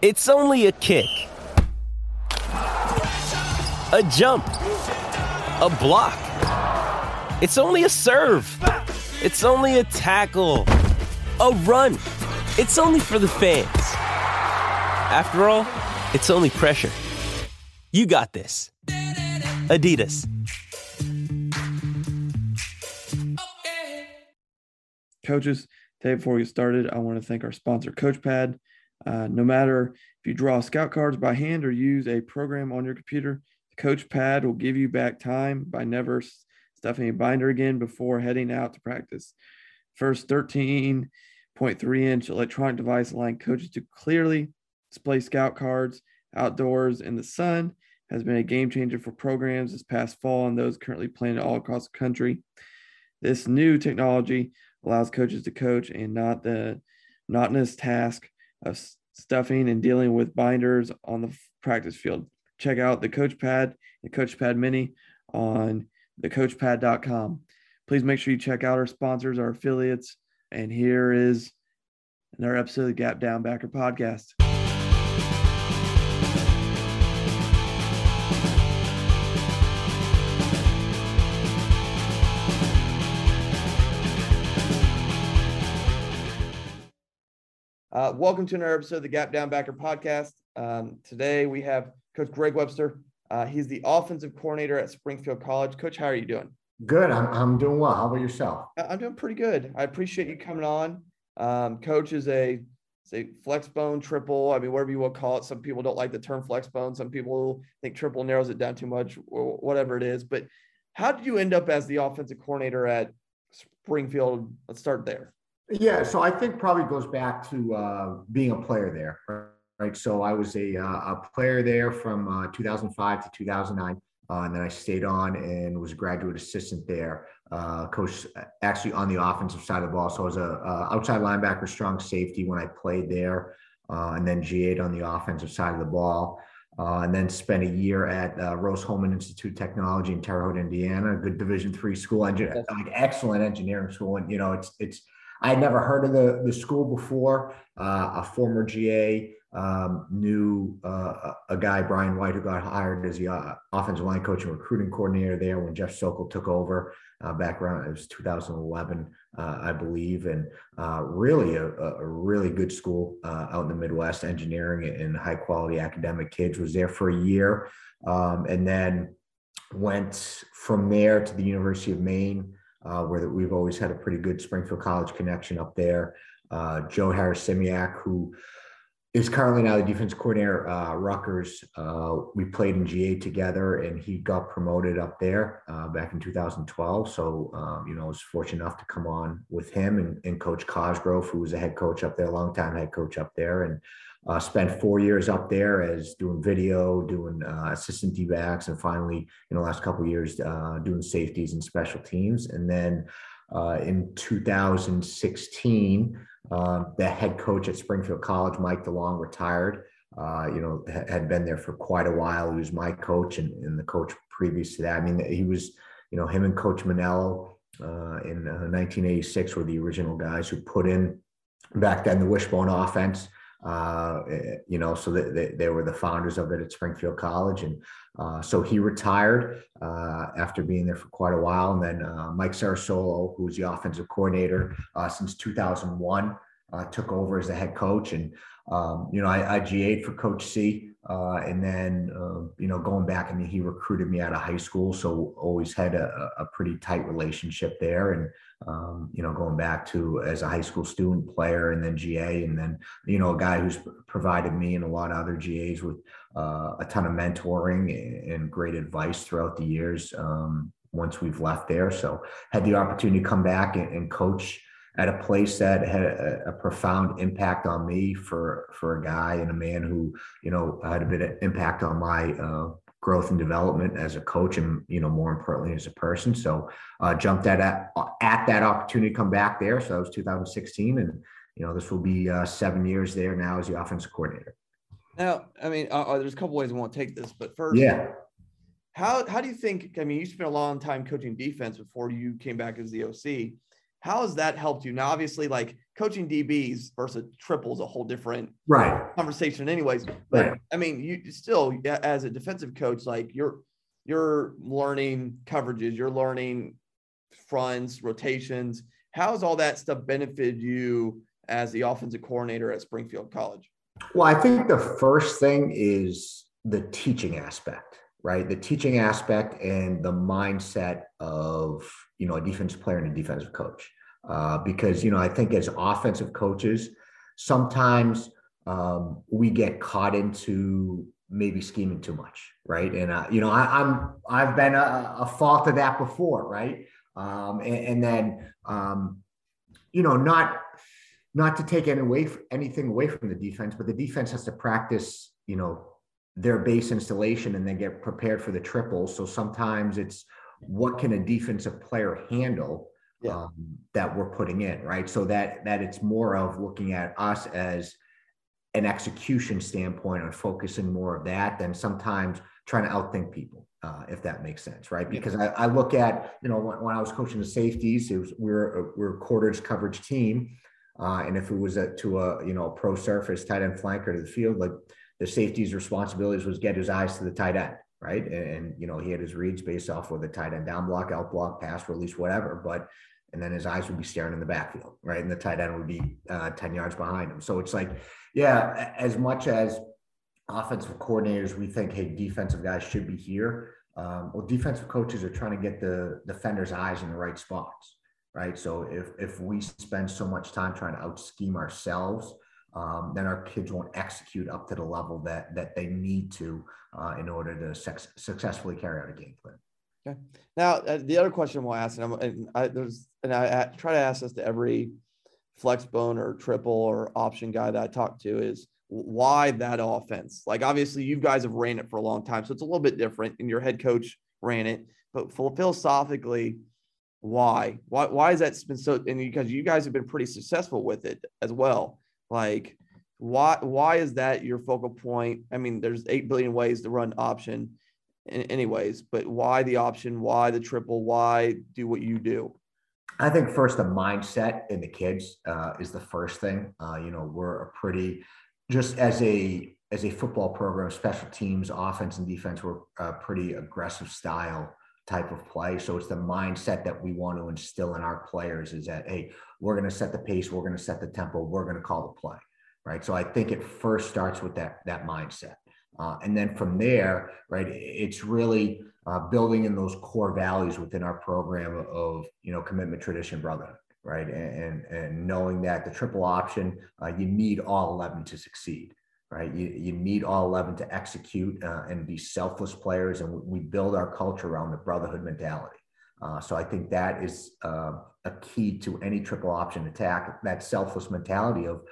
It's only a kick, a jump, a block. It's only a serve. It's only a tackle, a run. It's only for the fans. After all, it's only pressure. You got this. Adidas. Coaches, today before we get started, I want to thank our sponsor, CoachPad. Uh, no matter if you draw scout cards by hand or use a program on your computer, CoachPad will give you back time by never stuffing a binder again before heading out to practice. First 13.3 inch electronic device allowing coaches to clearly display scout cards outdoors in the sun has been a game changer for programs this past fall and those currently playing all across the country. This new technology allows coaches to coach and not the monotonous task of stuffing and dealing with binders on the practice field. Check out the Coach Pad and Coach Pad Mini on thecoachpad.com. Please make sure you check out our sponsors, our affiliates. And here is another episode of the Gap Down Backer podcast. Uh, welcome to another episode of the Gap Down Backer podcast. Um, today we have Coach Greg Webster. Uh, he's the offensive coordinator at Springfield College. Coach, how are you doing? Good. I'm, I'm doing well. How about yourself? I'm doing pretty good. I appreciate you coming on. Um, coach is a, say flex bone triple. I mean, whatever you will call it. Some people don't like the term flex bone. Some people think triple narrows it down too much or whatever it is. But how did you end up as the offensive coordinator at Springfield? Let's start there. Yeah, so I think probably goes back to uh, being a player there, right? So I was a, uh, a player there from uh, 2005 to 2009. Uh, and then I stayed on and was a graduate assistant there. Uh, coach actually on the offensive side of the ball. So I was a, a outside linebacker, strong safety when I played there, uh, and then GA'd on the offensive side of the ball. and then spent a year at Rose-Hulman Institute of Technology in Terre Haute, Indiana, a good Division three school, engine, like excellent engineering school. And you know, it's it's I had never heard of the, the school before. Uh, a former GA um, knew uh, a guy, Brian White, who got hired as the uh, offensive line coach and recruiting coordinator there when Jeff Sokol took over uh, back around, it was 2011, uh, I believe. And uh, really a, a, really good school out in the Midwest, engineering and high quality academic kids. Was there for a year um, and then went from there to the University of Maine uh, where we've always had a pretty good Springfield College connection up there. Uh, Joe Harasymiak, who is currently now the defense coordinator, uh, Rutgers. Uh, we played in GA together, and he got promoted up there uh, back in 2012. So, um, you know, I was fortunate enough to come on with him and, and Coach Cosgrove, who was a head coach up there, longtime head coach up there, and uh, spent four years up there as doing video, doing uh, assistant D backs, and finally, in the last couple years, uh, doing safeties and special teams. And then uh, in 2016, um, the head coach at Springfield College, Mike DeLong, retired. Uh, you know, had been there for quite a while. He was my coach and, and the coach previous to that. I mean, he was, you know, him and Coach Manello uh, in 1986 were the original guys who put in back then the wishbone offense uh, eh, you know, so that they, they, were the founders of it at Springfield College. And uh, so he retired uh, after being there for quite a while. And then uh, Mike Cerasuolo, who was the offensive coordinator uh, since 2001, uh, took over as the head coach. And, um, you know, I, I GA'd for Coach C. and then, you know, going back, I mean, he recruited me out of high school. So always had a, a pretty tight relationship there. And, um, you know, going back to as a high school student player and then GA, and then, you know, a guy who's provided me and a lot of other GAs with uh, a ton of mentoring and great advice throughout the years um, once we've left there. So, had the opportunity to come back and, and coach at a place that had a, a, profound impact on me for for a guy and a man who you know had a bit of impact on my uh, growth and development as a coach and you know more importantly as a person. So uh, jumped at, at at that opportunity to come back there. So that was 2016 and you know this will be uh, seven years there now as the offensive coordinator. Now i mean uh, uh there's a couple ways i want to take this but first yeah. how how do you think i mean you spent a long time coaching defense before you came back as the oc how has that helped you? Now, obviously, like coaching DBs versus triples a whole different right conversation, anyways. But Right. I mean, you still, as a defensive coach, like you're you're learning coverages, you're learning fronts, rotations. How has all that stuff benefited you as the offensive coordinator at Springfield College? Well, I think the first thing is the teaching aspect, right? The teaching aspect and the mindset of you know a defensive player and a defensive coach, uh, because you know I think as offensive coaches, sometimes um, we get caught into maybe scheming too much, right? And uh, you know I, I'm I've been a, a fault of that before, right? Um, and, and then um, you know not not to take any away anything away from the defense, but the defense has to practice, you know, their base installation and then get prepared for the triples. So sometimes it's what can a defensive player handle Yeah. um, that we're putting in, right? So that that it's more of looking at us as an execution standpoint on focusing more of that than sometimes trying to outthink people, uh, if that makes sense, right? Yeah. Because I, I look at, you know, when, when I was coaching the safeties, it was we're a, we're a quarters coverage team. Uh, and if it was a, to a you know a pro surface tight end flanker to the field, like the safety's responsibilities was get his eyes to the tight end, right? And, and you know he had his reads based off of the tight end down block, out block, pass release, whatever. But and then his eyes would be staring in the backfield, right? And the tight end would be uh, ten yards behind him. So it's like, yeah, as much as offensive coordinators, we think, hey, defensive guys should be here. Um, well, defensive coaches are trying to get the defender's eyes in the right spots right? So if if we spend so much time trying to out scheme ourselves, um, then our kids won't execute up to the level that that they need to uh, in order to sex- successfully carry out a game plan. Okay. Now, uh, the other question we'll ask, and, I'm, and I there's and I, I try to ask this to every flex bone or triple or option guy that I talk to is why that offense? Like, obviously, you guys have ran it for a long time, so it's a little bit different, and your head coach ran it. But philosophically, why? Why? Why has that been so? And because you guys have been pretty successful with it as well. Like, why? Why is that your focal point? I mean, there's eight billion ways to run option in, anyways, but why the option? Why the triple? Why do what you do? I think first the mindset in the kids uh, is the first thing. Uh, you know, we're a pretty just as a as a football program, special teams, offense and defense, we're a pretty aggressive style type of play. So it's the mindset that we want to instill in our players is that hey, we're going to set the pace, we're going to set the tempo, we're going to call the play, right? So I think it first starts with that that mindset, uh, and then from there, right, it's really uh, building in those core values within our program of you know commitment, tradition, brotherhood, right, and and, knowing that the triple option, uh, you need all eleven to succeed right? You, you need all 11 to execute uh, and be selfless players. And we build our culture around the brotherhood mentality. Uh, so I think that is uh, a key to any triple option attack, that selfless mentality of,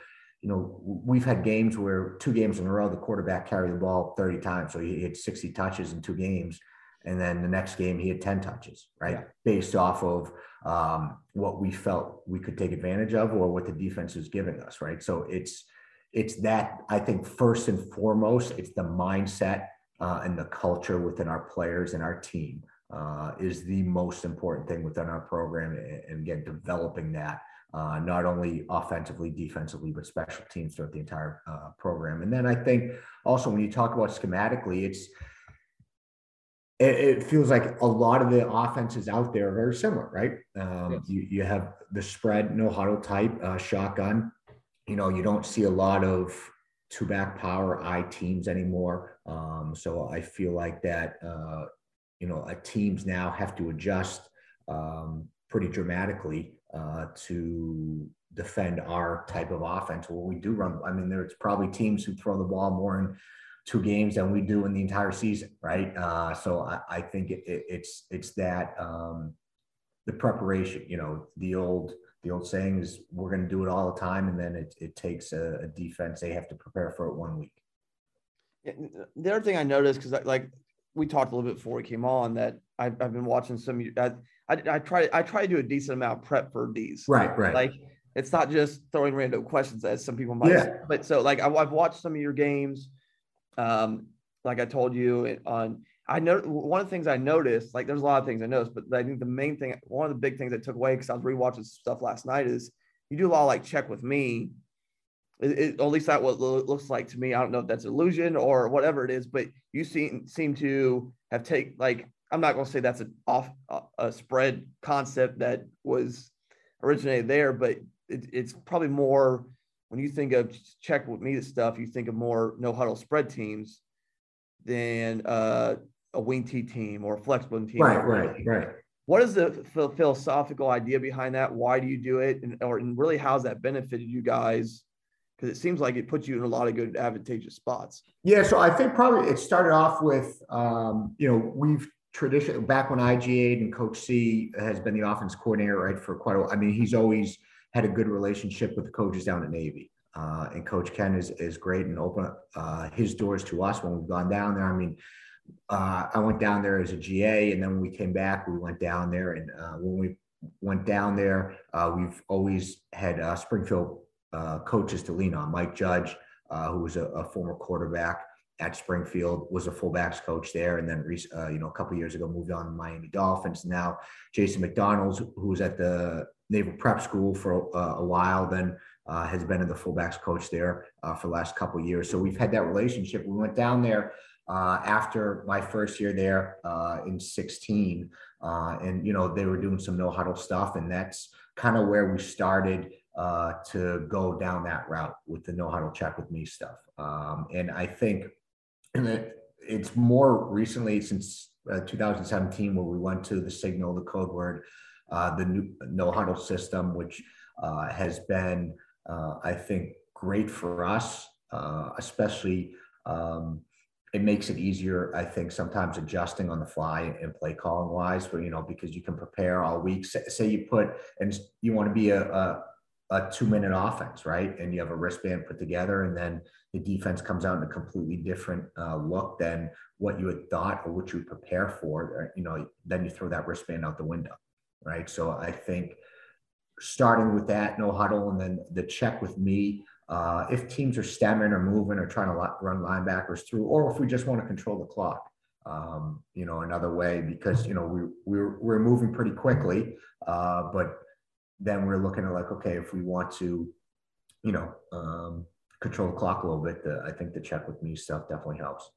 you know, we've had games where two games in a row, the quarterback carried the ball 30 times. So he had 60 touches in two games. And then the next game, he had 10 touches, right? Yeah. Based off of um, what we felt we could take advantage of or what the defense is giving us, right? So it's, it's that I think first and foremost, it's the mindset uh, and the culture within our players and our team uh, is the most important thing within our program. And, and again, developing that uh, not only offensively, defensively, but special teams throughout the entire uh, program. And then I think also when you talk about schematically, it's it, it feels like a lot of the offenses out there are very similar, right? Um, Yes. you, you have the spread, no huddle type, uh, shotgun you know, you don't see a lot of two back power I teams anymore. Um, so I feel like that, uh, you know, uh, teams now have to adjust um, pretty dramatically uh, to defend our type of offense. When we do run, I mean, there's probably teams who throw the ball more in two games than we do in the entire season, right? Uh, so I, I think it, it, it's it's that um, the preparation, you know, the old the old saying is we're going to do it all the time and then it, it takes a, a defense they have to prepare for it one week Yeah, The other thing I noticed because like we talked a little bit before we came on that I've, I've been watching some. I, I I try I try to do a decent amount of prep for these. right right Like it's not just throwing random questions as some people might. Yeah. say. But so like I, I've watched some of your games. Um, like I told you on, I know one of the things I noticed, like there's a lot of things I noticed, but I think the main thing, one of the big things I took away because I was rewatching stuff last night is you do a lot of like check with me. It, it, at least that what looks like to me. I don't know if that's illusion or whatever it is, but you seem seem to have take like I'm not going to say that's an off a spread concept that was originated there, but it, it's probably more when you think of check with me stuff, you think of more no huddle spread teams than uh, a wing T team or a flex bone team. Right, right, right. What is the philosophical idea behind that? Why do you do it? And, or, and really, how's that benefited you guys? Because it seems like it puts you in a lot of good advantageous spots. Yeah, so I think probably it started off with, um, you know, we've traditionally back when IGA and Coach C has been the offense coordinator, right, for quite a while. I mean, he's always had a good relationship with the coaches down at Navy. Uh, and Coach Ken is, is great and open uh, his doors to us when we've gone down there. I mean, uh, I went down there as a GA, and then when we came back, we went down there. And uh, when we went down there, uh, we've always had uh, Springfield coaches to lean on. Mike Judge, who was a, a, former quarterback at Springfield, was a fullbacks coach there, and then you know a couple years ago moved on to Miami Dolphins. Now Jason McDonald's, who was at the Naval Prep School for a while, then uh, has been in the fullbacks coach there uh, for the last couple years. So we've had that relationship. We went down there uh, after my first year there uh, in 16, uh, and you know they were doing some no huddle stuff, and that's kind of where we started uh, to go down that route with the no huddle check with me stuff. Um, and I think it's more recently since 2017 where we went to the signal, the code word, the new no huddle system, which has been uh, I think, great for us, uh, especially. Um, it makes it easier, I think, sometimes adjusting on the fly and play calling wise, but you know, because you can prepare all week. Say, say you put and you want to be a, a, a two minute offense, right? And you have a wristband put together, and then the defense comes out in a completely different uh, look than what you had thought or what you prepare for. You know, then you throw that wristband out the window, right? So I think starting with that no huddle and then the check with me uh, if teams are stemming or moving or trying to run linebackers through or if we just want to control the clock um, you know another way because you know we we're, we're moving pretty quickly uh, but then we're looking at like okay if we want to you know um, control the clock a little bit the, i think the check with me stuff definitely helps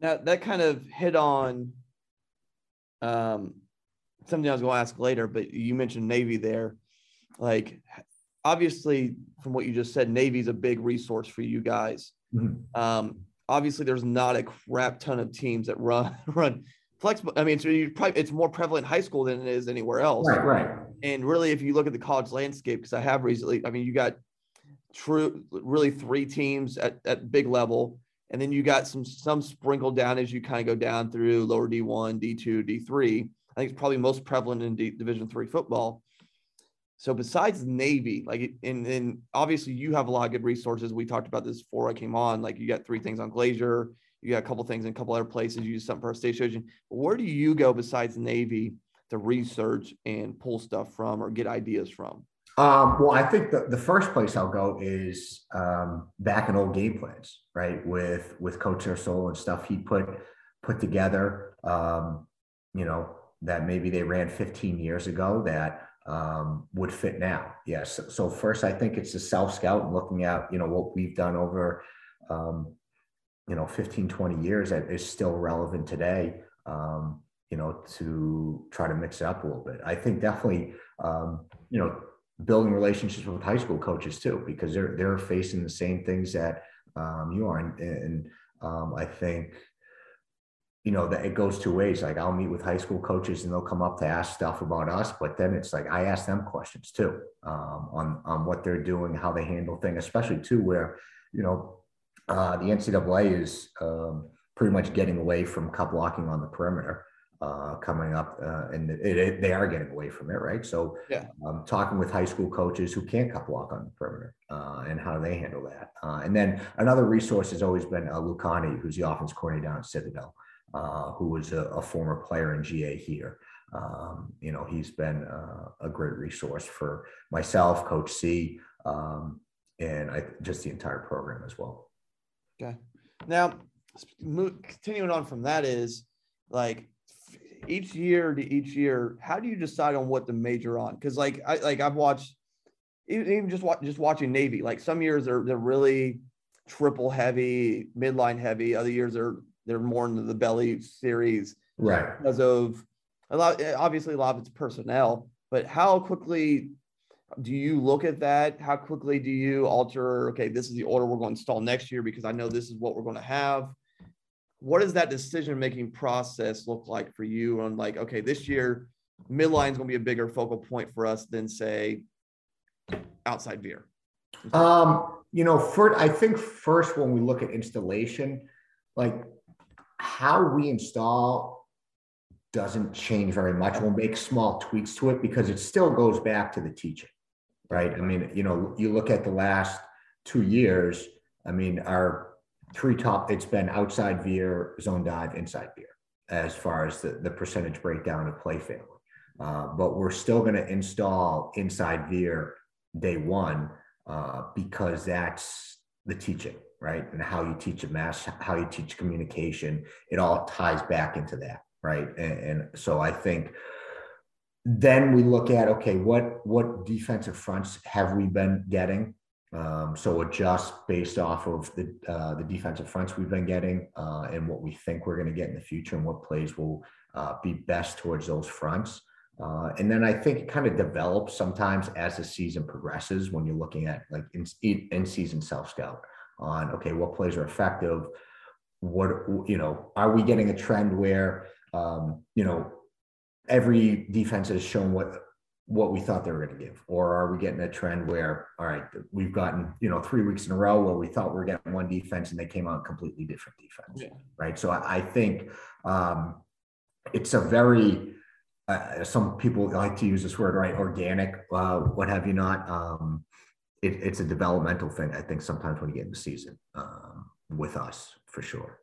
now that kind of hit on um, something I was going to ask later, but you mentioned Navy there. Like, obviously, from what you just said, Navy's a big resource for you guys. Mm-hmm. Um, obviously, there's not a crap ton of teams that run run flex bone. I mean, you probably it's more prevalent in high school than it is anywhere else. Right, right. And really, if you look at the college landscape, because I have recently, I mean, you got true, really three teams at, at big level, and then you got some some sprinkled down as you kind of go down through lower D one, D two, D three. I think it's probably most prevalent in D- Division three football. So besides Navy, like and, and obviously you have a lot of good resources. We talked about this before I came on. Like you got three things on Glazier, you got a couple things in a couple other places. You use something for a station. Where do you go besides Navy to research and pull stuff from or get ideas from? Um, well, I think the, the first place I'll go is um, back in old game plans, right? With with Coach Cerasuolo and stuff he put put together. Um, you know, that maybe they ran 15 years ago that um, would fit now. Yes. So first, I think it's a self scout and looking at, you know, what we've done over, um, you know, 15, 20 years that is still relevant today, um, you know, to try to mix it up a little bit. I think definitely, um, you know, building relationships with high school coaches too, because they're, they're facing the same things that um, you are. And, and um, I think, you know that it goes two ways. Like i'll meet with high school coaches and they'll come up to ask stuff about us but then it's like i ask them questions too um, on on what they're doing how they handle things especially too where you know uh, the ncaa is um, pretty much getting away from cup blocking on the perimeter uh, coming up uh, and it, it, they are getting away from it right? So yeah. um, talking with high school coaches who can't cup block on the perimeter uh, and how they handle that uh, and then another resource has always been uh, Lucani, who's the offense coordinator down at citadel uh, who was a, a, former player in GA here. Um, you know, he's been uh, a great resource for myself, Coach C, um, and I, just the entire program as well. Okay. Now, continuing on from that is like each year to each year, how do you decide on what to major on? Because like I like I've watched even just watch, just watching Navy. Like some years they're they're really triple heavy, midline heavy. Other years they're they're more into the belly series, right? Because of a lot, obviously a lot of it's personnel. But how quickly do you look at that? How quickly do you alter? Okay, this is the order we're going to install next year because I know this is what we're going to have. What does that decision making process look like for you on like, okay, this year midline is going to be a bigger focal point for us than say outside veer? Um, you know, for I think first when we look at installation, like how we install doesn't change very much. We'll make small tweaks to it because it still goes back to the teaching, right? I mean, you know, you look at the last two years, I mean, our three top, it's been outside veer, zone dive, inside veer, as far as the, the percentage breakdown of play family. Uh, but we're still going to install inside veer day one uh, because that's the teaching, right? And how you teach a math, how you teach communication, it all ties back into that, right? And, and so I think then we look at okay, what what defensive fronts have we been getting? Um, so adjust based off of the uh, the defensive fronts we've been getting uh, and what we think we're going to get in the future and what plays will uh, be best towards those fronts. Uh, and then I think it kind of develops sometimes as the season progresses when you're looking at like in, in season self scout on okay what plays are effective, what you know are we getting a trend where um, you know every defense has shown what what we thought they were going to give or are we getting a trend where all right we've gotten you know three weeks in a row where we thought we were getting one defense and they came out completely different defense yeah. right so I, I think um, it's a very uh, some people like to use this word, right? Organic, uh, what have you not? Um, it, it's a developmental thing. I think sometimes when you get in the season um, with us, for sure.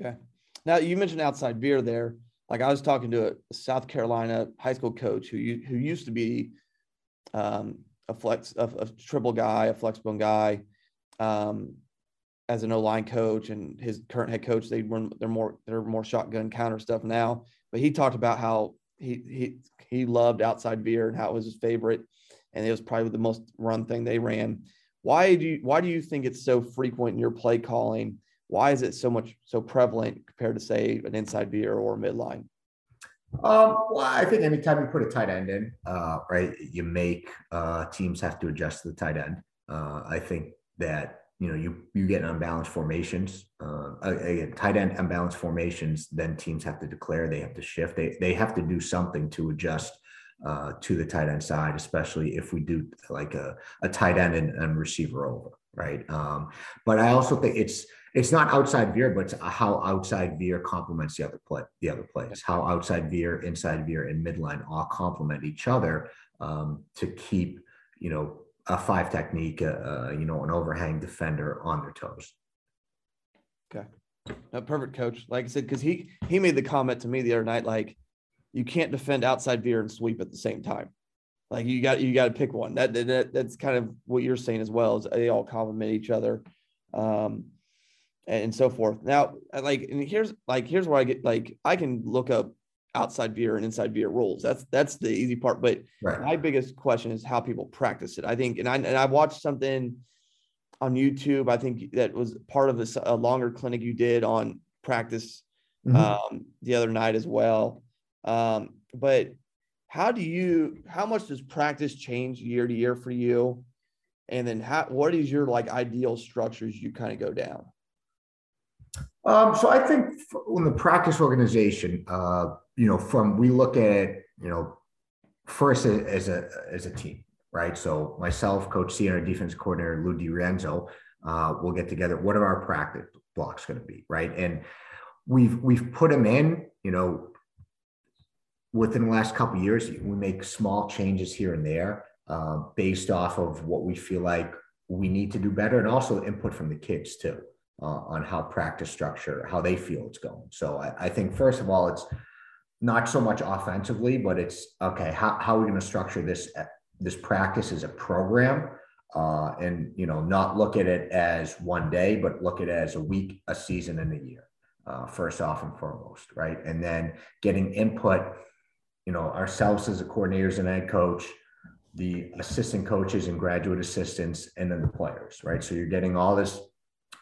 Okay. Now you mentioned outside veer there. Like I was talking to a South Carolina high school coach who who used to be um, a flex, a, a, triple guy, a flex bone guy, um, as an O line coach, and his current head coach. They were they're more they're more shotgun counter stuff now. But he talked about how he he he loved outside veer and how it was his favorite, and it was probably the most run thing they ran. Why do you why do you think it's so frequent in your play calling? Why is it so much so prevalent compared to say an inside veer or midline? Um, well, I think anytime you put a tight end in, uh, right, you make uh, teams have to adjust to the tight end. Uh, I think that you know, you you get unbalanced formations. Uh, again, tight end unbalanced formations. Then teams have to declare they have to shift. They they have to do something to adjust uh, to the tight end side, especially if we do like a, a tight end and, and receiver over, right? Um, but I also think it's it's not outside veer, but it's how outside veer complements the other play, the other plays. How outside veer, inside veer, and midline all complement each other um, to keep you know a five technique, uh, uh, you know, an overhang defender on their toes. Okay. No, perfect coach. Like I said, because he he made the comment to me the other night, like you can't defend outside veer and sweep at the same time. Like you got you got to pick one. That, that that's kind of what you're saying as well. Is they all complement each other, um, and so forth. Now, like, and here's like here's where I get like I can look up outside veer and inside veer rules. That's that's the easy part. But right. my biggest question is how people practice it. I think, and I and I watched something on YouTube. I think that was part of a, a longer clinic you did on practice mm-hmm. um, the other night as well. Um, but how do you? How much does practice change year to year for you? And then how? What is your like ideal structures you kind of go down? Um, so I think in the practice organization, uh, you know, from we look at you know, first as a as a team, right? So myself, Coach C, and our defense coordinator Lou DiRienzo, uh, will get together. What are our practice blocks going to be, right? And we've we've put them in, you know, within the last couple years. We make small changes here and there uh, based off of what we feel like we need to do better, and also input from the kids too. Uh, on how practice structure, how they feel it's going. So I, I, think first of all, it's not so much offensively, but it's okay. How, how are we going to structure this this practice as a program uh, and you know not look at it as one day, but look at it as a week, a season, and a year. Uh, first off and foremost, right? And then getting input, you know, ourselves as the coordinators and head coach, the assistant coaches and graduate assistants, and then the players, right? So you're getting all this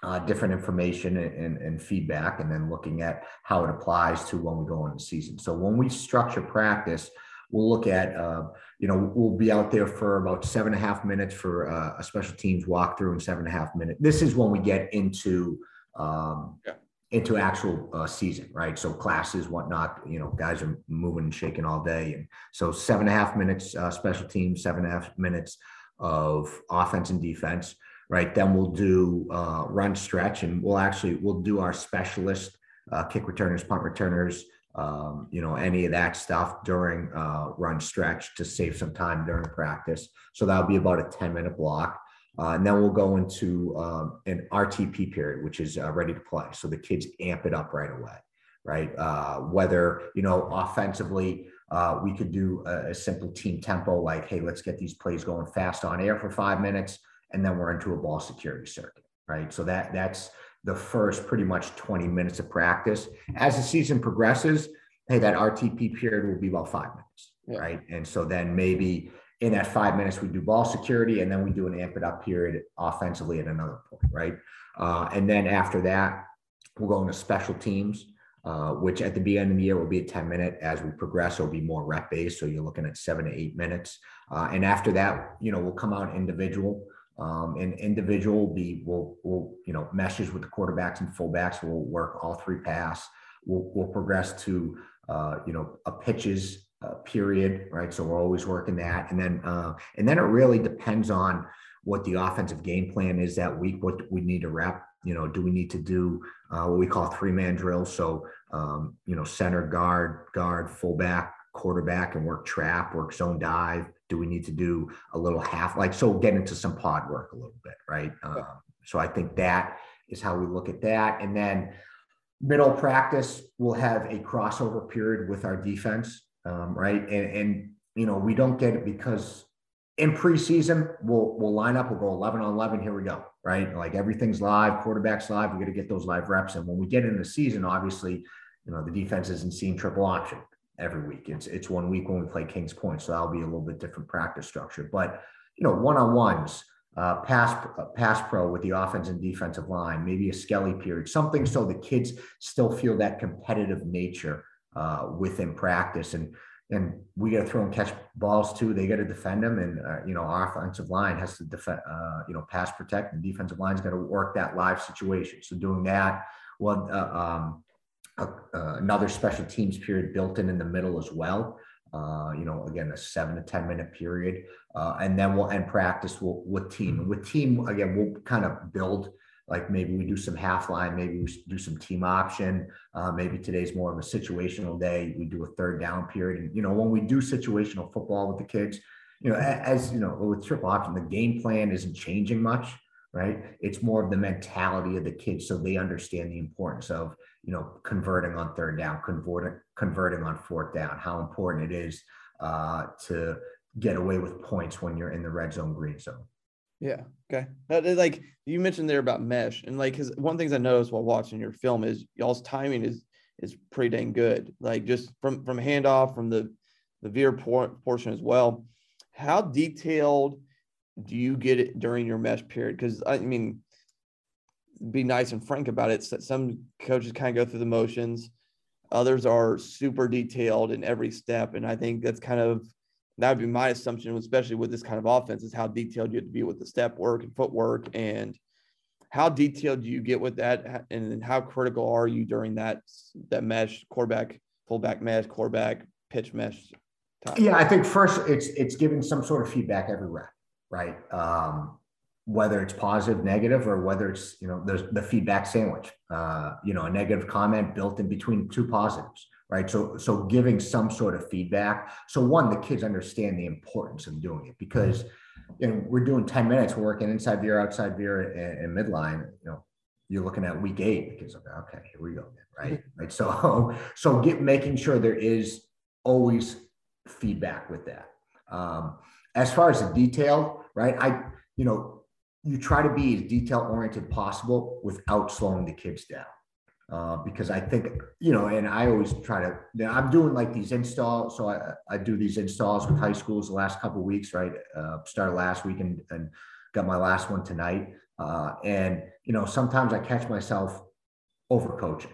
uh, different information and, and, and, feedback, and then looking at how it applies to when we go into the season. So when we structure practice, we'll look at, uh, you know, we'll be out there for about seven and a half minutes for uh, a special teams walkthrough and seven and a half minutes. This is when we get into um, yeah. Into actual uh, season, right? So classes, whatnot, you know, guys are moving and shaking all day, and so seven and a half minutes uh, special teams, seven and a half minutes of offense and defense, right? Then we'll do uh, run stretch, and we'll actually we'll do our specialist uh, kick returners, punt returners um, you know, any of that stuff during uh, run stretch to save some time during practice. So that'll be about a 10 minute block. Uh, and then we'll go into um, an RTP period, which is uh, ready to play. So the kids amp it up right away, right? Uh, whether, you know, offensively, uh, we could do a, a simple team tempo like, hey, let's get these plays going fast on air for five minutes. And then we're into a ball security circuit, right? So that that's the first pretty much 20 minutes of practice. As the season progresses, hey, that RTP period will be about five minutes, yeah. right? And so then maybe in that five minutes, we do ball security and then we do an amp it up period offensively at another point, right? Uh, and then after that, we'll go into special teams. Uh, which at the beginning of the year will be a 10 minute. As we progress, it'll be more rep based. So you're looking at seven to eight minutes. Uh, and after that, you know, we'll come out individual. Um, and individual will be will will you know meshes with the quarterbacks and fullbacks. We'll work all three pass. We'll we'll progress to uh, you know a pitches uh, period, right? So we're always working that, and then uh, and then it really depends on what the offensive game plan is that week. What we need to rep. You know, do we need to do uh, what we call three man drills? So um, you know, center guard, guard, fullback, quarterback, and work trap, work zone dive do we need to do a little half like so get into some pod work a little bit right um, so i think that is how we look at that and then middle practice we'll have a crossover period with our defense um, right and, and you know we don't get it because in preseason we'll we'll line up we'll go 11 on 11 here we go right like everything's live quarterbacks live we got to get those live reps and when we get into the season obviously you know the defense isn't seeing triple option every week. It's it's one week when we play Kings Point, so that'll be a little bit different practice structure. But you know, one on ones, uh, pass uh, pass pro with the offense and defensive line, maybe a skelly period, something so the kids still feel that competitive nature uh, within practice. And and we got to throw and catch balls too. They got to defend them, and uh, you know our offensive line has to defend, uh, you know, pass protect, and defensive line's got to work that live situation. So doing that, well, uh, um, uh, another special teams period built in in the middle as well. Uh, you know, again, a seven to 10 minute period. Uh, and then we'll end practice we'll, with team. And with team, again, we'll kind of build like maybe we do some half line, maybe we do some team option. Uh, maybe today's more of a situational day. We do a third down period. And, you know, when we do situational football with the kids, you know, as you know, with triple option, the game plan isn't changing much, right? It's more of the mentality of the kids so they understand the importance of you know, converting on third down, converting converting on fourth down, how important it is uh, to get away with points when you're in the red zone, green zone. Yeah. Okay. Like you mentioned there about mesh, and like, because one things I noticed while watching your film is y'all's timing is is pretty dang good. Like just from from handoff from the the veer por- portion as well. How detailed do you get it during your mesh period? Because I mean, be nice and frank about it. So Some coaches kind of go through the motions. Others are super detailed in every step. And I think that's kind of that would be my assumption, especially with this kind of offense, is how detailed you have to be with the step work and footwork. And how detailed do you get with that? And how critical are you during that that mesh, quarterback, fullback mesh, quarterback, pitch mesh? Time? Yeah, I think first it's it's giving some sort of feedback every rep, right? Um, whether it's positive, negative, or whether it's you know there's the feedback sandwich. Uh, you know, a negative comment built in between two positives, right? So so giving some sort of feedback. So one, the kids understand the importance of doing it because you know we're doing ten minutes, we're working inside veer, outside veer, and, and midline. You know, you're looking at week eight because okay, here we go, right? Right. So so get making sure there is always feedback with that. Um, as far as the detail, right? I you know, you try to be as detail oriented possible without slowing the kids down. Uh, because I think, you know, and I always try to, you know, I'm doing like these installs. So I, I do these installs with high schools the last couple weeks, right? Uh, started last week and, and got my last one tonight. Uh, and, you know, sometimes I catch myself over coaching,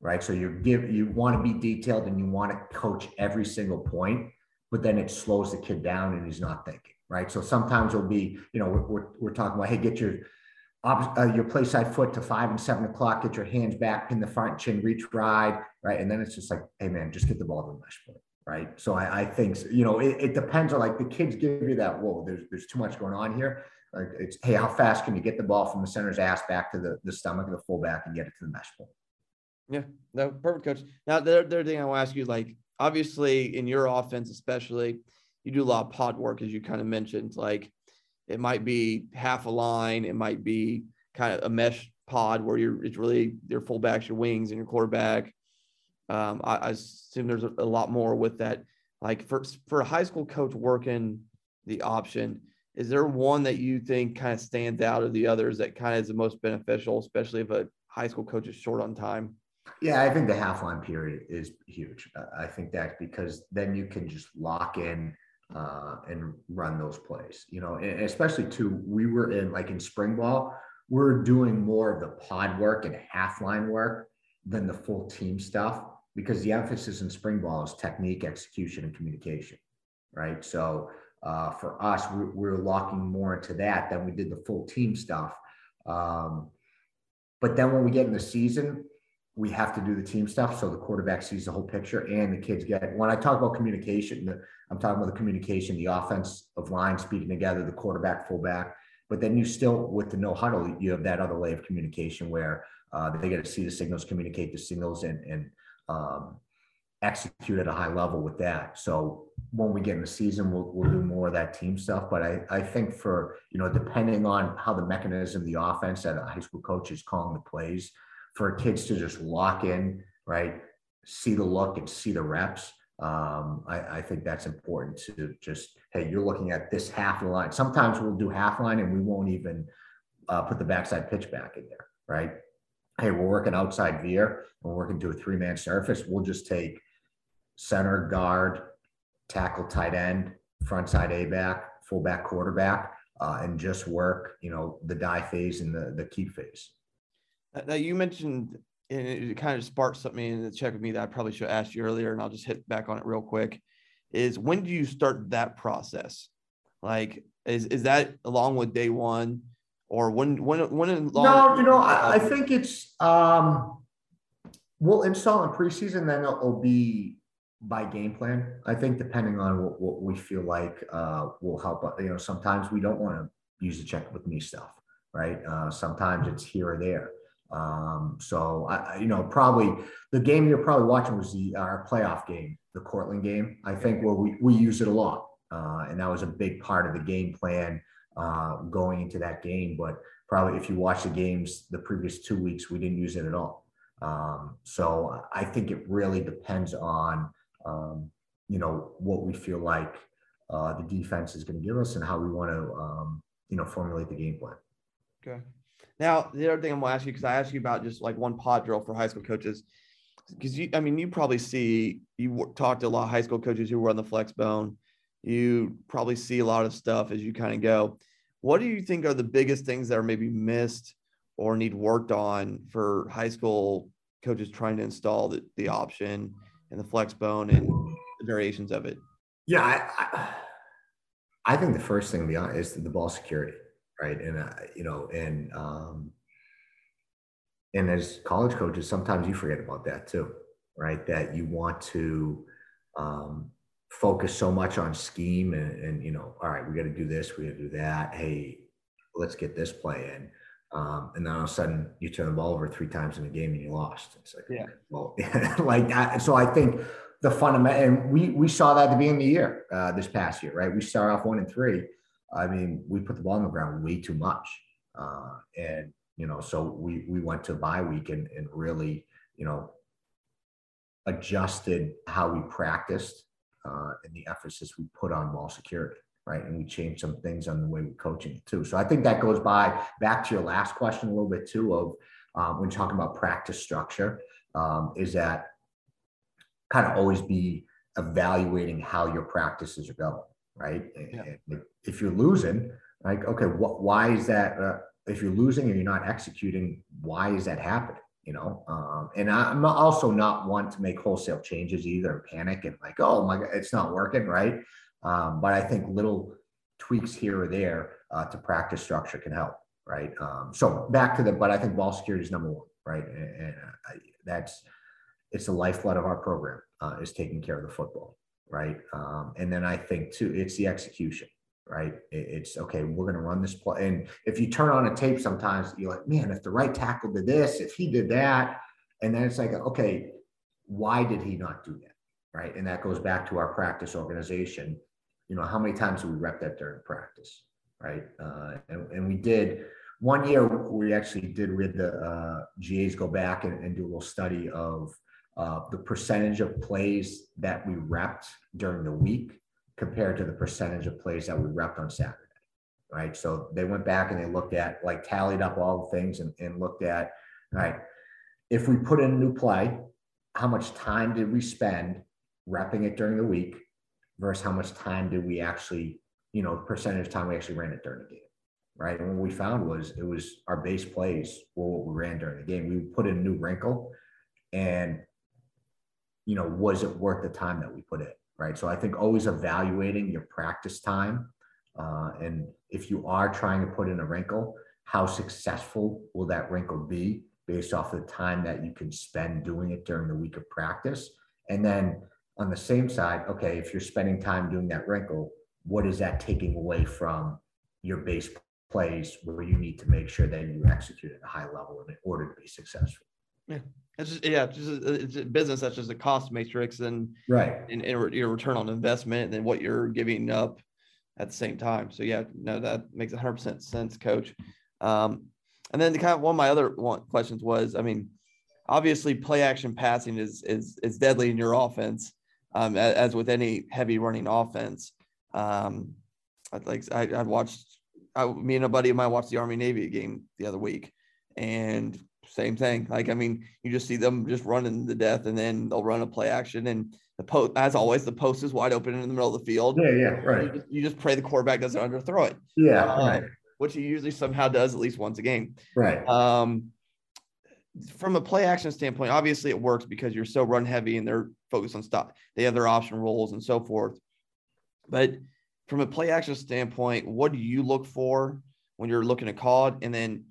right? So you give, you want to be detailed and you want to coach every single point, but then it slows the kid down and he's not thinking, right? So sometimes it'll be, you know, we're, we're, we're talking about, hey, get your, uh, your play side foot to five and seven o'clock, get your hands back, pin the front, chin, reach ride, right? And then it's just like, hey man, just get the ball to the mesh point, right? So I, I think, you know, it, it, depends on like the kids give you that, whoa, there's, there's too much going on here. Like it's, hey, how fast can you get the ball from the center's ass back to the, the stomach of the fullback and get it to the mesh point? Yeah, no, perfect, coach. Now, the other thing I want to ask you, like, obviously in your offense, especially, you do a lot of pod work, as you kind of mentioned. Like, it might be half a line, it might be kind of a mesh pod where you're it's really your fullbacks, your wings, and your quarterback. Um, I, I, assume there's a, a, lot more with that. Like for for a high school coach working the option, is there one that you think kind of stands out of the others that kind of is the most beneficial, especially if a high school coach is short on time? Yeah, I think the half line period is huge. I think that because then you can just lock in uh, and run those plays. You know, and especially too, we were in like in spring ball, we're doing more of the pod work and half line work than the full team stuff because the emphasis in spring ball is technique, execution, and communication, right? So uh, for us, we, we're locking more into that than we did the full team stuff. Um, but then when we get in the season, we have to do the team stuff so the quarterback sees the whole picture and the kids get when i talk about communication i'm talking about the communication the offense of line speaking together the quarterback fullback but then you still with the no huddle you have that other way of communication where uh, they get to see the signals communicate the signals and and um, execute at a high level with that so when we get in the season we'll, we'll do more of that team stuff but I, I think for you know depending on how the mechanism the offense that a high school coach is calling the plays for kids to just lock in, right? See the look and see the reps. Um, I, I, think that's important to just, hey, you're looking at this half line. Sometimes we'll do half line and we won't even uh, put the backside pitch back in there, right? Hey, we're working outside veer, we're working to a three man surface. We'll just take center, guard, tackle, tight end, front side A back, fullback, quarterback, uh, and just work, you know, the dive phase and the, the keep phase. Now you mentioned, and it kind of sparked something in the check with me that I probably should ask you earlier, and I'll just hit back on it real quick. Is when do you start that process? Like, is is that along with day one, or when when when? Along- no, you know, I, I think it's um, we'll install in preseason, then it'll be by game plan. I think depending on what, what we feel like uh, will help. You know, sometimes we don't want to use the check with me stuff, right? Uh, sometimes it's here or there. Um, so I, you know, probably the game you're probably watching was the our playoff game, the Cortland game. I think where we we use it a lot, uh, and that was a big part of the game plan uh, going into that game. But probably if you watch the games the previous two weeks, we didn't use it at all. Um, so I think it really depends on um, you know what we feel like uh, the defense is going to give us and how we want to um, you know formulate the game plan. Okay. Now, the other thing I'm going to ask you, because I asked you about just like one pod drill for high school coaches, because you, I mean, you probably see, you talk to a lot of high school coaches who run the flex bone. You probably see a lot of stuff as you kind of go. What do you think are the biggest things that are maybe missed or need worked on for high school coaches trying to install the, the option and the flex bone and the variations of it? Yeah, I, I, I think the first thing beyond is the ball security right? And uh, you know, and um, and as college coaches, sometimes you forget about that too, right? That you want to um, focus so much on scheme and, and you know, all right, we got to do this, we got to do that. Hey, let's get this play in. Um, and then all of a sudden you turn the ball over three times in a game and you lost. It's like, yeah, well, like that. So I think the fundamental, and we we saw that at the beginning of the year, uh, this past year, right? We start off one and three, I mean, we put the ball on the ground way too much. Uh, and, you know, so we, we went to bye week and, and really, you know, adjusted how we practiced uh, and the emphasis we put on ball security. right? And we changed some things on the way we're coaching it too. So I think that goes by back to your last question a little bit too of um, when talking about practice structure, um, is that kind of always be evaluating how your practices are going, right? Yeah. If you're losing, like, okay, what, why is that? Uh, if you're losing and you're not executing, why is that happening? You know, um, and I'm also not one to make wholesale changes either, panic and like, oh my God, it's not working, right? Um, but I think little tweaks here or there uh, to practice structure can help, right? Um, so back to the, but I think ball security is number one, right? And, and uh, that's it's the lifeblood of our program uh, is taking care of the football, right? Um, and then I think too, it's the execution, right? It's okay. We're going to run this play, and if you turn on a tape, sometimes you're like, man, if the right tackle did this, if he did that, and then it's like, okay, why did he not do that, right? And that goes back to our practice organization. You know, how many times do we rep that during practice, right? Uh, and, and we did one year we actually did with the uh, GAs go back and, and, do a little study of uh, the percentage of plays that we repped during the week compared to the percentage of plays that we repped on Saturday. Right. So they went back and they looked at like tallied up all the things and, and looked at, right, if we put in a new play, how much time did we spend repping it during the week versus how much time did we actually, you know, percentage of time we actually ran it during the game right? And what we found was it was our base plays were what we ran during the game. We put in a new wrinkle, and you know, was it worth the time that we put in, right? So I think always evaluating your practice time, uh, and if you are trying to put in a wrinkle, how successful will that wrinkle be based off the time that you can spend doing it during the week of practice, and then on the same side, okay, if you're spending time doing that wrinkle, what is that taking away from your base plays where you need to make sure that you execute at a high level in order to be successful. Yeah. It's just yeah, it's, just, it's business that's just a cost matrix and right and, and your return on investment and then what you're giving up at the same time. So yeah, no, that makes 100 percent sense, Coach. Um, and then the kind of one of my other one, questions was, I mean, obviously play action passing is is is deadly in your offense, um, as, as with any heavy running offense. Um, I like I, I watched I, me and a buddy of mine watched the Army Navy game the other week, and same thing. Like I mean, you just see them just running to death, and then they'll run a play action, and the post, as always, the post is wide open in the middle of the field. Yeah, yeah, right. You just, you just pray the quarterback doesn't underthrow it. Yeah, uh, right. Which he usually somehow does at least once a game. Right. Um, from a play action standpoint, obviously it works because you're so run heavy and they're focused on stop. They have their option roles and so forth. But from a play action standpoint, what do you look for when you're looking at COD? And then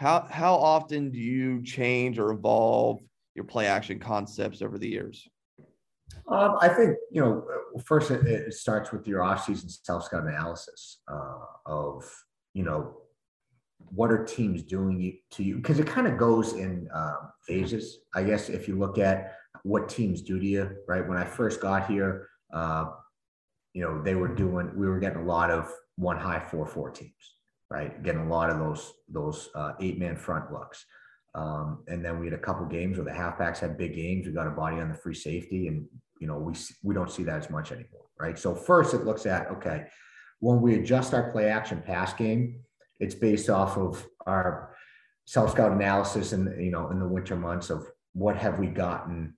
how how often do you change or evolve your play action concepts over the years? Um, I think you know first it, it starts with your off-season self-scout analysis uh, of you know what are teams doing to you because it kind of goes in um, phases. I guess if you look at what teams do to you, right? When I first got here, uh, you know, they were doing, we were getting a lot of one high four four teams, right? Getting a lot of those those uh, eight man front looks. Um, and then we had a couple games where the halfbacks had big games. We got a body on the free safety, and you know we we don't see that as much anymore, right? So first, it looks at okay, when we adjust our play action pass game, it's based off of our self scout analysis and you know in the winter months of what have we gotten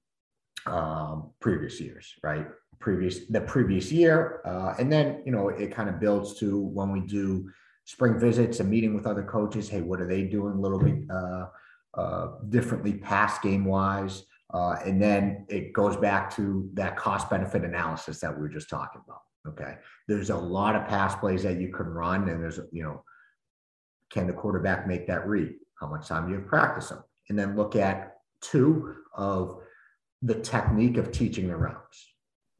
um, previous years, right? Previous the previous year, uh, and then you know it kind of builds to when we do spring visits and meeting with other coaches. Hey, what are they doing a little bit uh, uh, differently, past game wise? Uh, and then it goes back to that cost benefit analysis that we were just talking about. Okay, there's a lot of pass plays that you can run, and there's you know, can the quarterback make that read? How much time do you practice them? And then look at two of the technique of teaching the routes,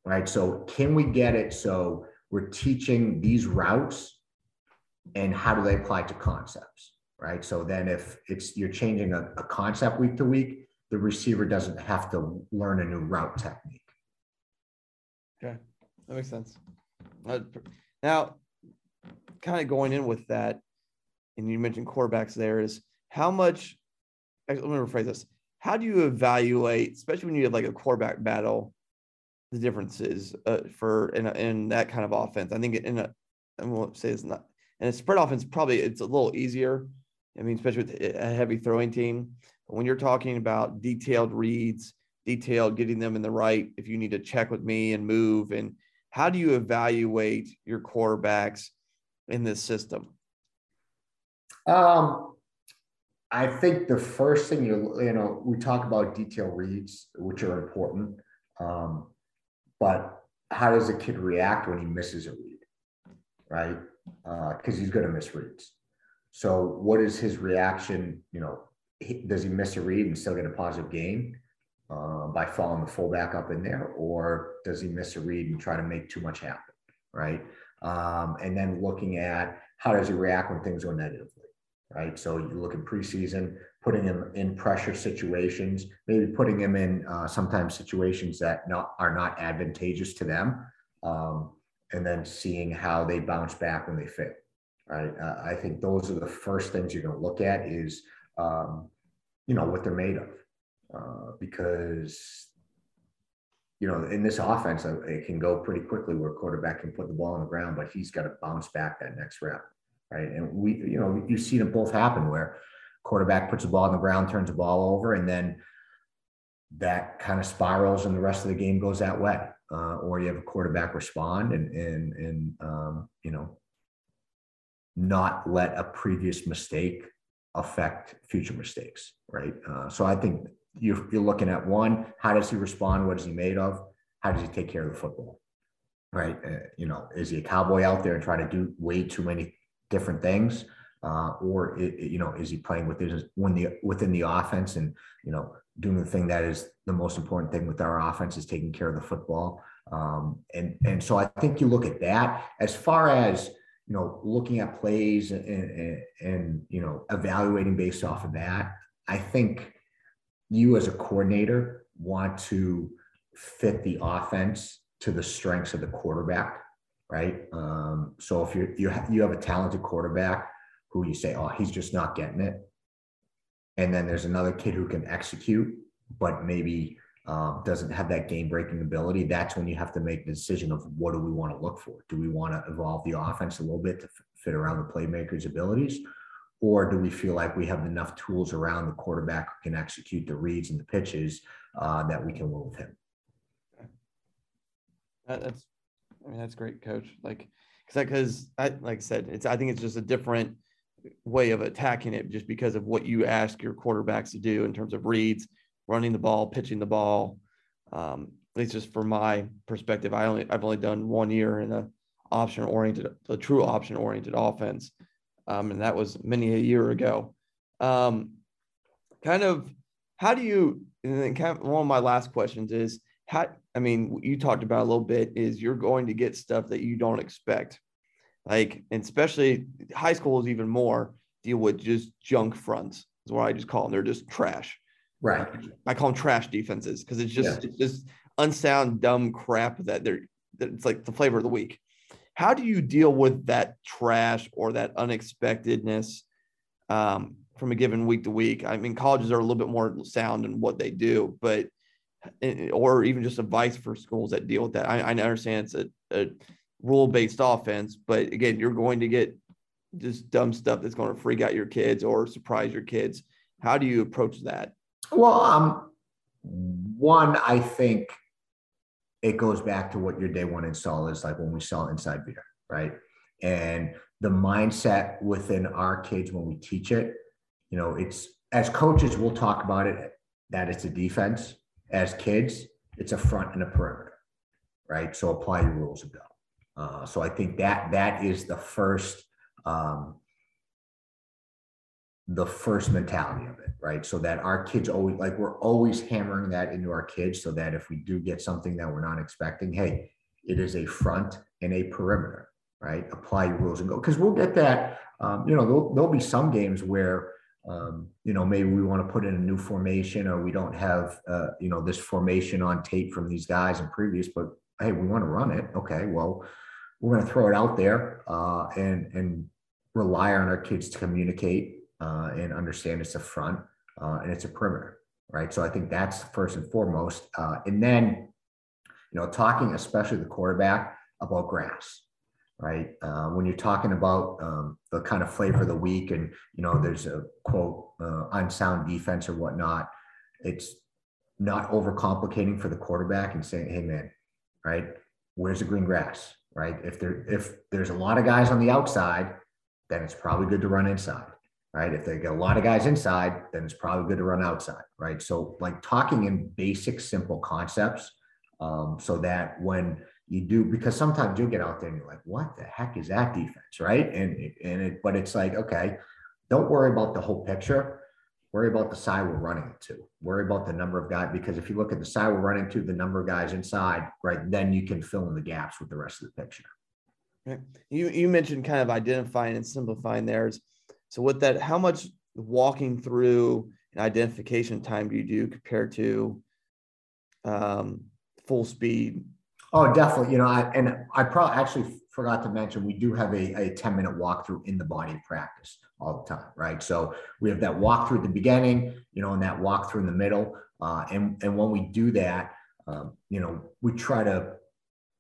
right? So, can we get it so we're teaching these routes and how do they apply to concepts, right? So, then if it's you're changing a, a concept week to week, the receiver doesn't have to learn a new route technique. Okay, that makes sense. Uh, now, kind of going in with that, and you mentioned quarterbacks there is how much, let me rephrase this how do you evaluate, especially when you have like a quarterback battle, the differences uh, for in, in that kind of offense? I think in a I won't say it's not, and a spread offense probably it's a little easier. I mean, especially with a heavy throwing team. But when you're talking about detailed reads, detailed getting them in the right, if you need to check with me and move, and how do you evaluate your quarterbacks in this system? Um, I think the first thing you you know we talk about detail reads, which are important, um, but how does a kid react when he misses a read, right? Because uh, he's going to miss reads. So what is his reaction? You know, he, does he miss a read and still get a positive gain uh, by following the fullback up in there, or does he miss a read and try to make too much happen, right? Um, and then looking at how does he react when things go negatively right? So you look in preseason, putting him in pressure situations, maybe putting him in uh, sometimes situations that not, are not advantageous to them, um, and then seeing how they bounce back when they fail. Right. Uh, I think those are the first things you're going to look at is, um, you know, what they're made of, uh, because you know, in this offense, uh, it can go pretty quickly where quarterback can put the ball on the ground, but he's got to bounce back that next rep right? And we, you know, you've seen it both happen where quarterback puts the ball on the ground, turns the ball over, and then that kind of spirals, and the rest of the game goes that way. Uh, or you have a quarterback respond and and and um, you know not let a previous mistake affect future mistakes, right? Uh, so I think you're, you're looking at one, how does he respond? What is he made of? How does he take care of the football? Right? Uh, you know, is he a cowboy out there and try to do way too many different things, uh, or it, it, you know, is he playing within when the within the offense and you know doing the thing that is the most important thing with our offense is taking care of the football. Um, and and so I think you look at that as far as you know looking at plays and, and, and you know evaluating based off of that. I think you as a coordinator want to fit the offense to the strengths of the quarterback right? Um, so if you you you have a talented quarterback who you say, oh, he's just not getting it, and then there's another kid who can execute, but maybe um, doesn't have that game breaking ability. That's when you have to make the decision of what do we want to look for? Do we want to evolve the offense a little bit to fit around the playmaker's abilities? Or do we feel like we have enough tools around the quarterback who can execute the reads and the pitches uh, that we can win with him? That's I mean, that's great, coach. Like, because like I said, it's I think it's just a different way of attacking it, just because of what you ask your quarterbacks to do in terms of reads, running the ball, pitching the ball. Um, at least just from my perspective, I only I've only done one year in a option oriented, a true option oriented offense, um, and that was many a year ago. Um, kind of, how do you? And then kind of one of my last questions is how I mean, you talked about a little bit is you're going to get stuff that you don't expect. Like, and especially high school is even more deal with just junk fronts, is what I just call them. They're just trash. Right. I call them trash defenses because it's just yeah. it's just unsound, dumb crap that they're that it's like the flavor of the week. How do you deal with that trash or that unexpectedness um, from a given week to week? I mean, colleges are a little bit more sound in what they do, but or even just advice for schools that deal with that. I, I understand it's a, a rule based offense, but again, you're going to get just dumb stuff that's going to freak out your kids or surprise your kids. How do you approach that? Well, um, one, I think it goes back to what your day one install is like when we sell inside veer, right? And the mindset within our kids when we teach it, you know, it's as coaches, we'll talk about it that it's a defense as kids, it's a front and a perimeter, right? So apply your rules of go. Uh, so I think that that is the first um, the first mentality of it, right? So that our kids always like we're always hammering that into our kids, so that if we do get something that we're not expecting, hey, it is a front and a perimeter, right? Apply your rules and go because we'll get that. Um, you know, there'll, there'll be some games where um, you know, maybe we want to put in a new formation or we don't have, uh, you know, this formation on tape from these guys and previous, but hey, we want to run it. Okay, well, we're going to throw it out there uh, and and rely on our kids to communicate uh, and understand it's a front uh, and it's a perimeter, right? So I think that's first and foremost. Uh, and then, you know, talking especially the quarterback about grass, right? Uh, when you're talking about um, the kind of flavor of the week, and you know, there's a quote uh, unsound defense or whatnot. It's not overcomplicating for the quarterback and saying, "Hey, man, right? Where's the green grass?" Right? If there if there's a lot of guys on the outside, then it's probably good to run inside. Right? If they get a lot of guys inside, then it's probably good to run outside. Right? So, like talking in basic, simple concepts, um, so that when you do because sometimes you'll get out there and you're like, what the heck is that defense, right? And and it, but it's like, okay, don't worry about the whole picture. Worry about the side we're running it to. Worry about the number of guys because if you look at the side we're running to, the number of guys inside, right, then you can fill in the gaps with the rest of the picture. Right. You you mentioned kind of identifying and simplifying theirs. So with that, how much walking through an identification time do you do compared to um, full speed Oh, definitely. You know, I, and I probably actually forgot to mention we do have a, a 10 minute walkthrough in the body practice all the time, right? So we have that walkthrough at the beginning, you know, and that walkthrough in the middle. Uh, and, and when we do that, um, you know, we try to,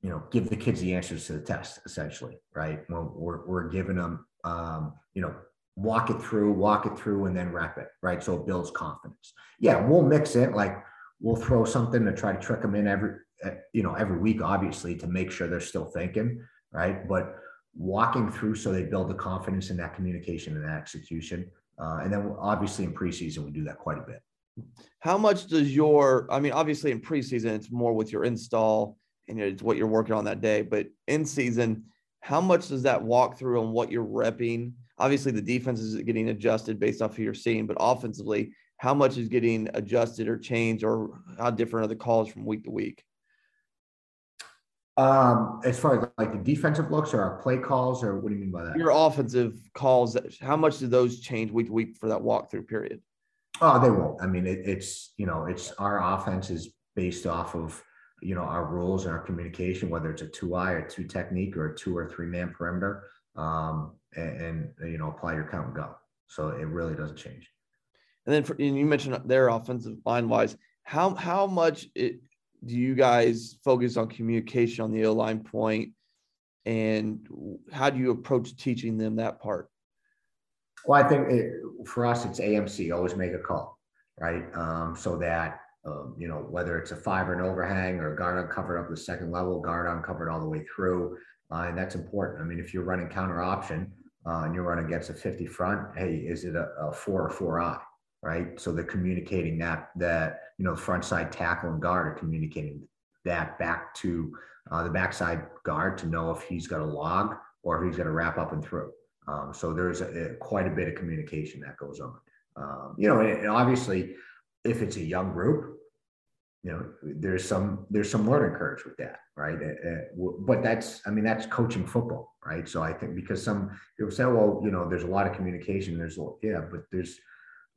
you know, give the kids the answers to the test essentially, right? We're, we're giving them, um, you know, walk it through, walk it through, and then wrap it, right? So it builds confidence. Yeah, we'll mix it like we'll throw something to try to trick them in every you know, every week, obviously, to make sure they're still thinking, right? But walking through so they build the confidence in that communication and that execution. Uh, and then obviously in preseason, we do that quite a bit. How much does your, I mean, obviously in preseason, it's more with your install and it's what you're working on that day, but in season, how much does that walk through on what you're repping? Obviously, the defense is getting adjusted based off of your seeing, but offensively, how much is getting adjusted or changed, or how different are the calls from week to week? Um, as far as like the defensive looks or our play calls, or what do you mean by that? Your offensive calls, how much do those change week to week for that walkthrough period? Oh, they won't. I mean, it, it's you know, it's our offense is based off of you know our rules and our communication, whether it's a two eye or two technique or a two or three man perimeter, um, and, and you know, apply your count and go. So it really doesn't change. And then for, and you mentioned their offensive line wise, how how much it, do you guys focus on communication on the O line point, and how do you approach teaching them that part? Well, I think it, for us, it's AMC. Always make a call, right? Um, so that um, you know whether it's a five or an overhang or guard uncovered up the second level, guard uncovered all the way through, uh, and that's important. I mean, if you're running counter option uh, and you're running against a 50 front, hey, is it a, a four or four eye? Right? So they're communicating that that you know the front side tackle and guard are communicating that back to uh, the backside guard to know if he's got a log or if he's got to wrap up and through. Um, so there's a, a, quite a bit of communication that goes on. Um, you know, and, and obviously, if it's a young group, you know, there's some there's some learning curves with that, right? Uh, but that's I mean that's coaching football, right? So I think because some people say, well, you know, there's a lot of communication. There's a, yeah, but there's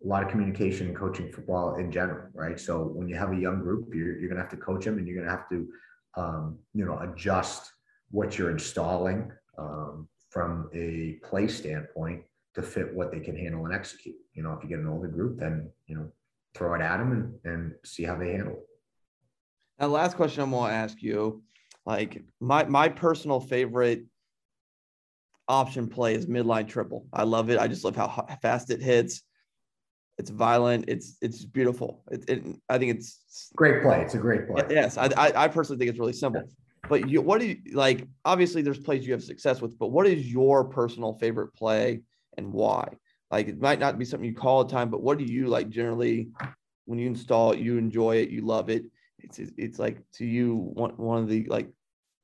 a lot of communication and coaching football in general, right? So when you have a young group, you're, you're going to have to coach them and you're going to have to, um, you know, adjust what you're installing um, from a play standpoint to fit what they can handle and execute. You know, if you get an older group, then, you know, throw it at them and, and see how they handle it. Now, last question I'm going to ask you, like my, my personal favorite option play is midline triple. I love it. I just love how fast it hits it's violent. It's it's beautiful. It, it, I think it's great play. It's a great play. Yes, I, I, I personally think it's really simple. But you, what do you like? Obviously, there's plays you have success with, but what is your personal favorite play and why? Like, it might not be something you call a time, but what do you like generally when you install it? You enjoy it, you love it. It's it's like to you one one of the like,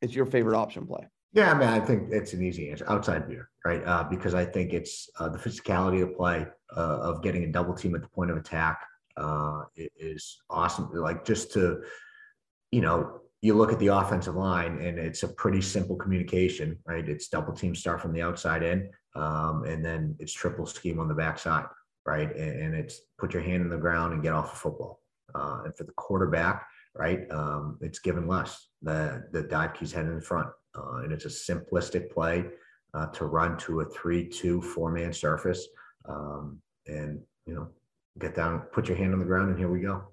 it's your favorite option play. Yeah, I mean, I think it's an easy answer. Outside veer, right? Uh, because I think it's uh, the physicality of play uh, of getting a double team at the point of attack uh, is awesome. Like just to, you know, you look at the offensive line and it's a pretty simple communication, right? It's double team start from the outside in, um, and then it's triple scheme on the backside, right? And, and, it's put your hand in the ground and get off the football. Uh, and for the quarterback, right, um, it's given less. The the dive key's head in front uh, and it's a simplistic play uh, to run to a three-two four-man surface, um, and you know, get down, put your hand on the ground, and here we go.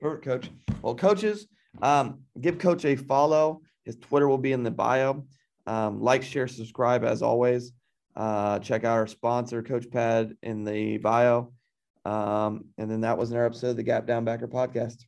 Perfect, coach. Well, coaches, um, give coach a follow. His Twitter will be in the bio. Um, like, share, subscribe as always. Uh, check out our sponsor, Coach Pad, in the bio. Um, and then that was another episode of the Gap Down Backer podcast.